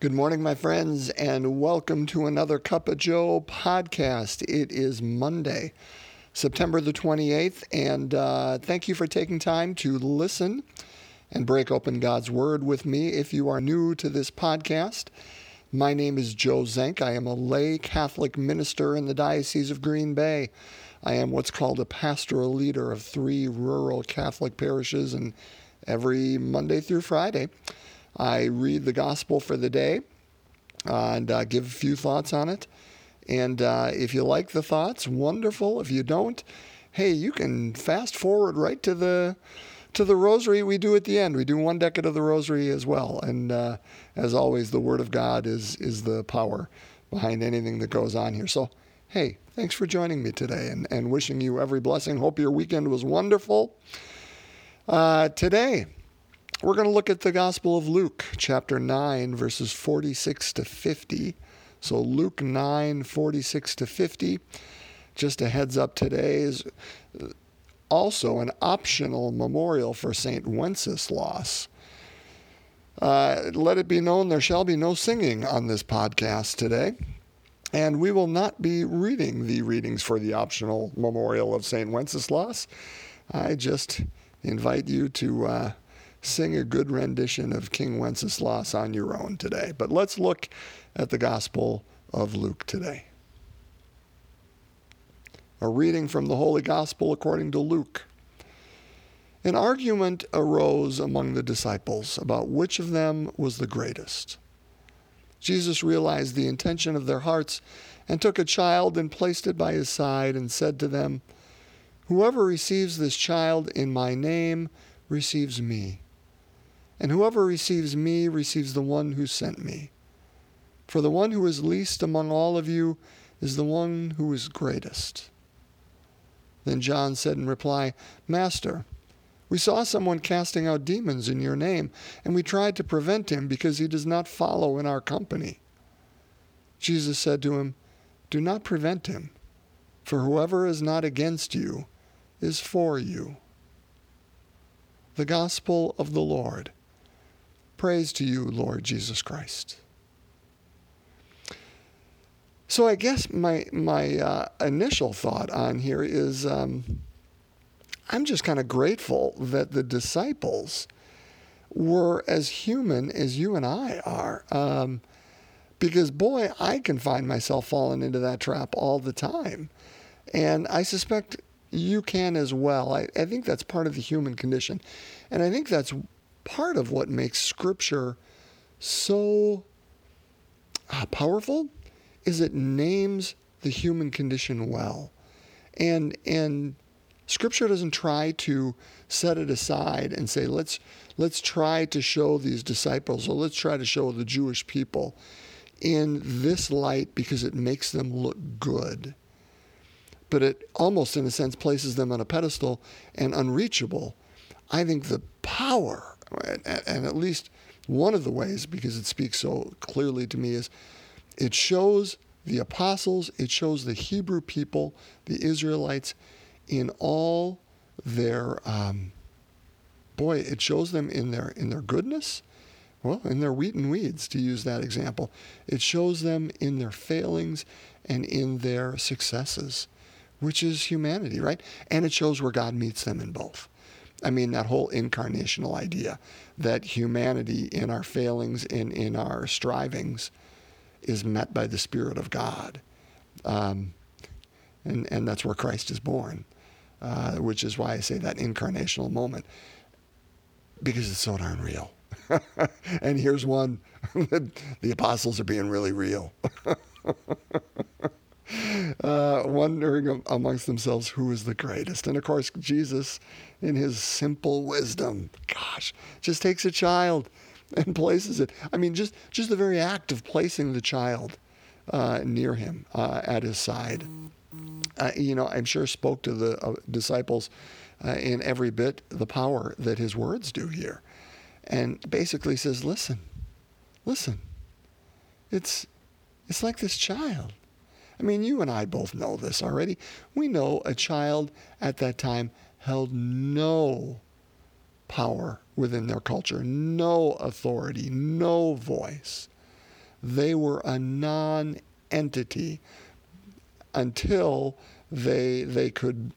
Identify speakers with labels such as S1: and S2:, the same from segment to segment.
S1: Good morning, my friends, and welcome to another Cup of Joe podcast. It is Monday, September the 28th, and uh, thank you for taking time to listen and break open God's Word with me. If you are new to this podcast, my name is Joe Zenk. I am a lay Catholic minister in the Diocese of Green Bay. I am what's called a pastoral leader of three rural Catholic parishes, and every Monday through Friday, I read the gospel for the day and uh, give a few thoughts on it. And uh, if you like the thoughts, wonderful. If you don't, hey, you can fast forward right to the to the rosary we do at the end. We do one decade of the rosary as well. And uh, as always, the Word of God is is the power behind anything that goes on here. So, hey, thanks for joining me today, and and wishing you every blessing. Hope your weekend was wonderful. Uh, today, we're going to look at the Gospel of Luke, chapter 9, verses 46 to 50. So, Luke 9, 46 to 50. Just a heads up today is also an optional memorial for St. Wenceslas. Uh, let it be known there shall be no singing on this podcast today. And we will not be reading the readings for the optional memorial of St. Wenceslas. I just invite you to. Uh, sing a good rendition of King Wenceslas on your own today. But let's look at the Gospel of Luke today. A reading from the Holy Gospel according to Luke. An argument arose among the disciples about which of them was the greatest. Jesus realized the intention of their hearts and took a child and placed it by his side and said to them, Whoever receives this child in my name receives me and whoever receives me receives the one who sent me. For the one who is least among all of you is the one who is greatest. Then John said in reply, Master, we saw someone casting out demons in your name, and we tried to prevent him because he does not follow in our company. Jesus said to him, Do not prevent him, for whoever is not against you is for you. The Gospel of the Lord. Praise to you, Lord Jesus Christ. So I guess my my uh, initial thought on here is um, I'm just kind of grateful that the disciples were as human as you and I are. Um, because boy, I can find myself falling into that trap all the time, and I suspect you can as well. I, I think that's part of the human condition, and I think that's part of what makes Scripture so uh, powerful is it names the human condition well. And, and Scripture doesn't try to set it aside and say, let's, let's try to show these disciples or let's try to show the Jewish people in this light because it makes them look good. But it almost, in a sense, places them on a pedestal and unreachable. I think the power and at least one of the ways, because it speaks so clearly to me, is it shows the apostles, it shows the Hebrew people, the Israelites, in all their um, boy, it shows them in their in their goodness, well, in their wheat and weeds, to use that example. It shows them in their failings and in their successes, which is humanity, right? And it shows where God meets them in both. I mean, that whole incarnational idea that humanity in our failings and in our strivings is met by the Spirit of God. Um, and, and that's where Christ is born, uh, which is why I say that incarnational moment, because it's so darn real. and here's one the apostles are being really real. amongst themselves who is the greatest. And of course, Jesus, in his simple wisdom, gosh, just takes a child and places it. I mean, just, just the very act of placing the child uh, near him uh, at his side, uh, you know, I'm sure spoke to the uh, disciples uh, in every bit the power that his words do here. And basically says, listen, listen, it's, it's like this child I mean, you and I both know this already. We know a child at that time held no power within their culture, no authority, no voice. they were a non entity until they they could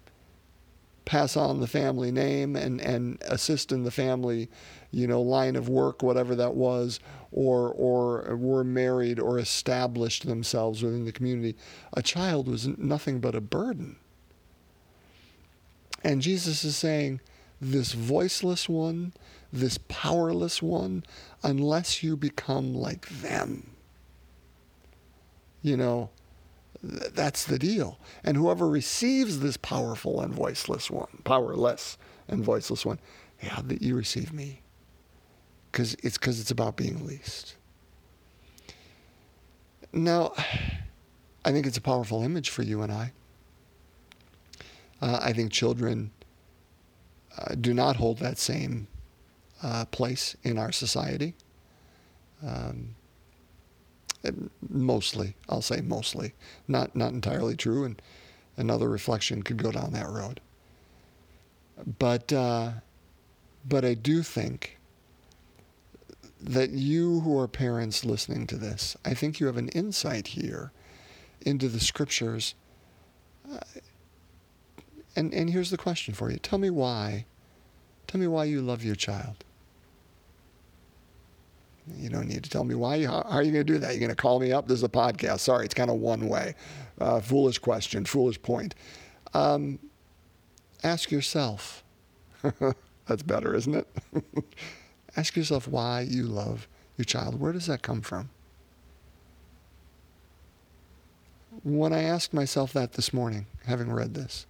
S1: pass on the family name and, and assist in the family, you know, line of work, whatever that was, or or were married or established themselves within the community. A child was nothing but a burden. And Jesus is saying, this voiceless one, this powerless one, unless you become like them. You know, th- that's the deal. And whoever receives this powerful and voiceless one, powerless and voiceless one, yeah, that you receive me. Cause it's because it's about being least. Now, I think it's a powerful image for you and I. Uh, I think children uh, do not hold that same uh, place in our society. Um, mostly, I'll say mostly, not not entirely true, and another reflection could go down that road. But uh, but I do think that you who are parents listening to this, I think you have an insight here into the scriptures. Uh, and and here's the question for you: Tell me why. Tell me why you love your child. You don't need to tell me why. How, are you going to do that? You're going to call me up? This is a podcast. Sorry, it's kind of one way. Uh, foolish question, foolish point. Um, ask yourself. That's better, isn't it? ask yourself why you love your child. Where does that come from? When I asked myself that this morning, having read this,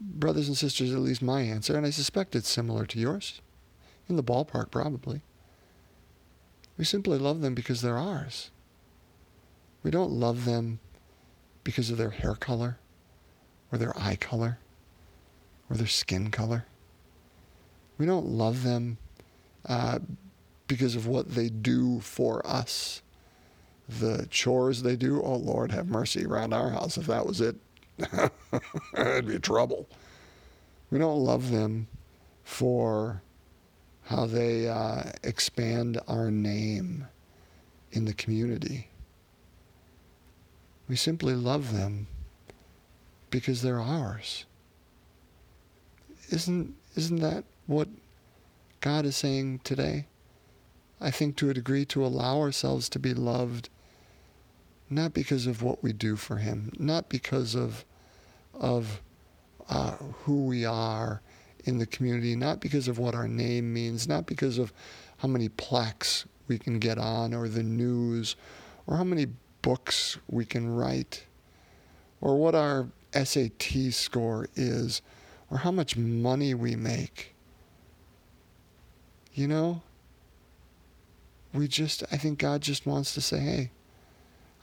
S1: brothers and sisters, at least my answer, and I suspect it's similar to yours, in the ballpark probably. We simply love them because they're ours. We don't love them because of their hair color, or their eye color, or their skin color. We don't love them uh, because of what they do for us. The chores they do, oh Lord, have mercy around our house if that was it. It'd be trouble. We don't love them for how they uh, expand our name in the community. We simply love them because they're ours. Isn't, isn't that what God is saying today? I think to a degree to allow ourselves to be loved not because of what we do for Him, not because of, of uh, who we are in the community, not because of what our name means, not because of how many plaques we can get on or the news or how many books we can write or what our SAT score is or how much money we make. You know, we just, I think God just wants to say, hey,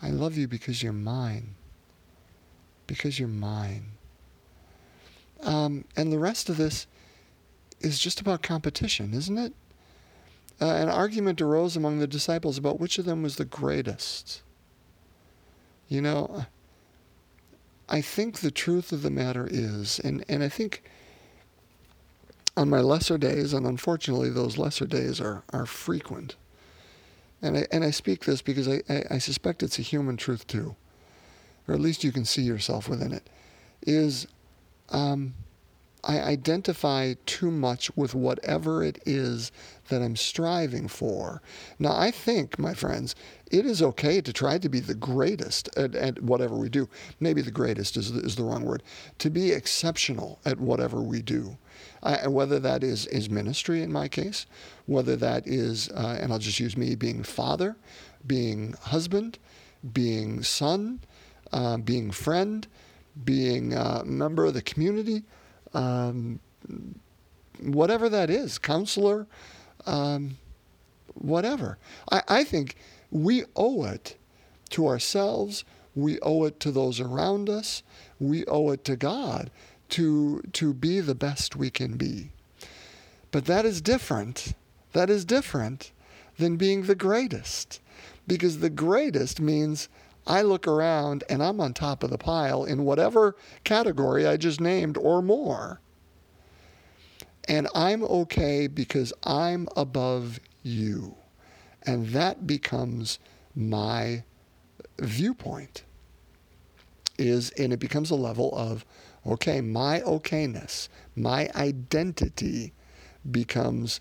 S1: I love you because you're mine. Because you're mine. Um, and the rest of this is just about competition, isn't it? Uh, an argument arose among the disciples about which of them was the greatest. You know, I think the truth of the matter is, and, and I think on my lesser days, and unfortunately those lesser days are, are frequent, and I, and I speak this because I, I, I suspect it's a human truth too, or at least you can see yourself within it, is um, I identify too much with whatever it is that I'm striving for. Now, I think, my friends, it is okay to try to be the greatest at, at whatever we do. Maybe the greatest is, is the wrong word. To be exceptional at whatever we do. Uh, whether that is, is ministry in my case, whether that is, uh, and I'll just use me, being father, being husband, being son, uh, being friend, being a member of the community, um, whatever that is, counselor, um, whatever. I, I think we owe it to ourselves, we owe it to those around us, we owe it to God to, to be the best we can be. But that is different. That is different than being the greatest. Because the greatest means I look around and I'm on top of the pile in whatever category I just named or more. And I'm okay because I'm above you. And that becomes my viewpoint is and it becomes a level of okay my okayness my identity becomes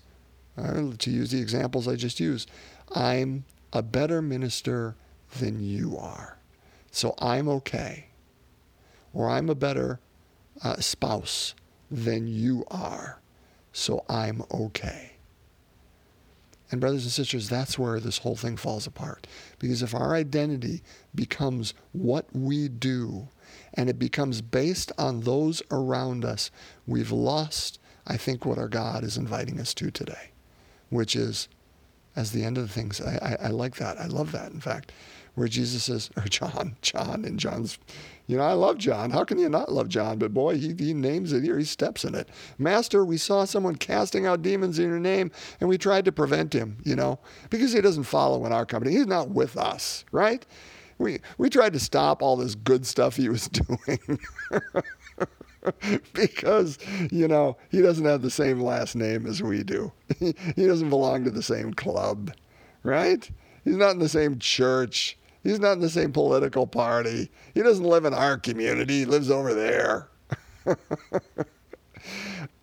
S1: uh, to use the examples i just used i'm a better minister than you are. So i'm okay. Or i'm a better uh, spouse than you are. So i'm okay. And, brothers and sisters, that's where this whole thing falls apart. Because if our identity becomes what we do and it becomes based on those around us, we've lost, I think, what our God is inviting us to today, which is, as the end of the things, I, I, I like that. I love that, in fact, where Jesus says, or John, John and John's you know, I love John. How can you not love John? But boy, he, he names it here. He steps in it. Master, we saw someone casting out demons in your name, and we tried to prevent him, you know, because he doesn't follow in our company. He's not with us, right? We, we tried to stop all this good stuff he was doing. because, you know, he doesn't have the same last name as we do. he doesn't belong to the same club, right? He's not in the same church. He's not in the same political party. He doesn't live in our community. He lives over there.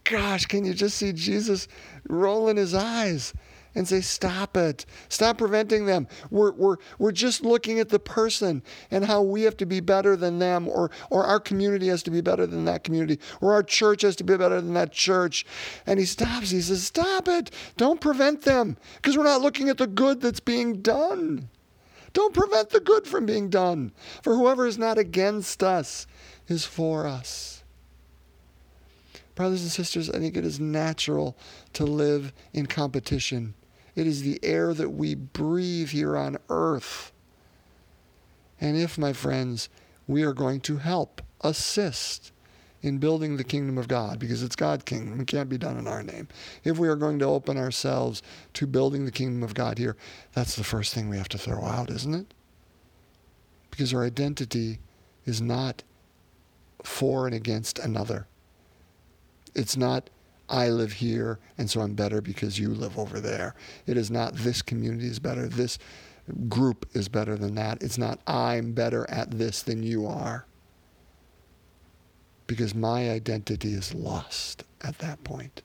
S1: Gosh, can you just see Jesus rolling his eyes and say, Stop it. Stop preventing them. We're, we're, we're just looking at the person and how we have to be better than them, or, or our community has to be better than that community, or our church has to be better than that church. And he stops. He says, Stop it. Don't prevent them because we're not looking at the good that's being done. Don't prevent the good from being done. For whoever is not against us is for us. Brothers and sisters, I think it is natural to live in competition. It is the air that we breathe here on earth. And if, my friends, we are going to help, assist, in building the kingdom of God because it's God's kingdom. It can't be done in our name. If we are going to open ourselves to building the kingdom of God here, that's the first thing we have to throw out, isn't it? Because our identity is not for and against another. It's not, I live here and so I'm better because you live over there. It is not, this community is better, this group is better than that. It's not, I'm better at this than you are because my identity is lost at that point.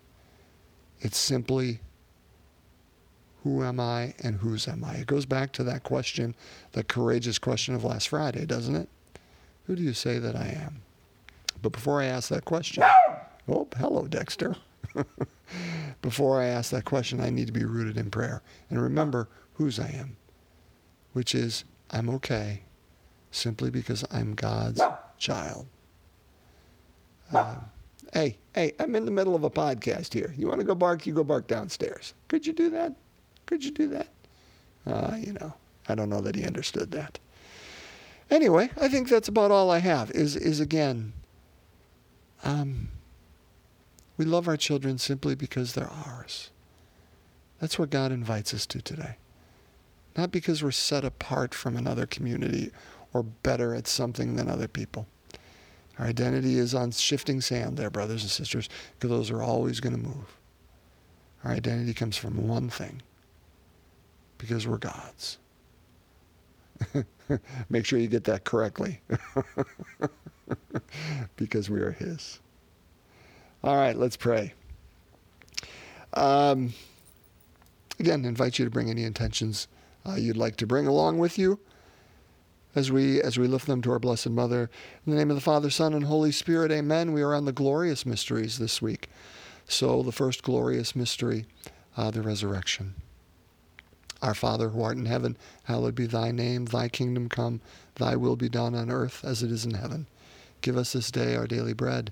S1: It's simply who am I and whose am I? It goes back to that question, the courageous question of last Friday, doesn't it? Who do you say that I am? But before I ask that question, oh, hello, Dexter. before I ask that question, I need to be rooted in prayer and remember whose I am, which is I'm okay simply because I'm God's child. Uh, hey, hey, I'm in the middle of a podcast here. You want to go bark? You go bark downstairs. Could you do that? Could you do that? Uh, you know, I don't know that he understood that. Anyway, I think that's about all I have. Is is again. Um, we love our children simply because they're ours. That's what God invites us to today. Not because we're set apart from another community or better at something than other people. Our identity is on shifting sand there, brothers and sisters, because those are always going to move. Our identity comes from one thing because we're God's. Make sure you get that correctly because we are His. All right, let's pray. Um, again, invite you to bring any intentions uh, you'd like to bring along with you as we as we lift them to our blessed mother. In the name of the father son and holy spirit amen. We are on the glorious mysteries this week. So the first glorious mystery uh, the resurrection. Our father who art in heaven hallowed be thy name. Thy kingdom come thy will be done on earth as it is in heaven. Give us this day our daily bread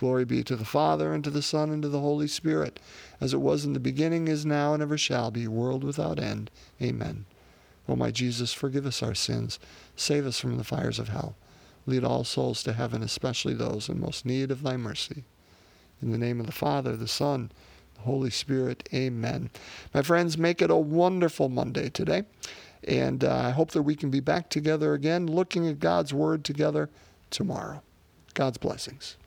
S1: Glory be to the Father, and to the Son, and to the Holy Spirit, as it was in the beginning, is now, and ever shall be, world without end. Amen. O my Jesus, forgive us our sins, save us from the fires of hell. Lead all souls to heaven, especially those in most need of thy mercy. In the name of the Father, the Son, the Holy Spirit, amen. My friends, make it a wonderful Monday today. And uh, I hope that we can be back together again, looking at God's Word together tomorrow. God's blessings.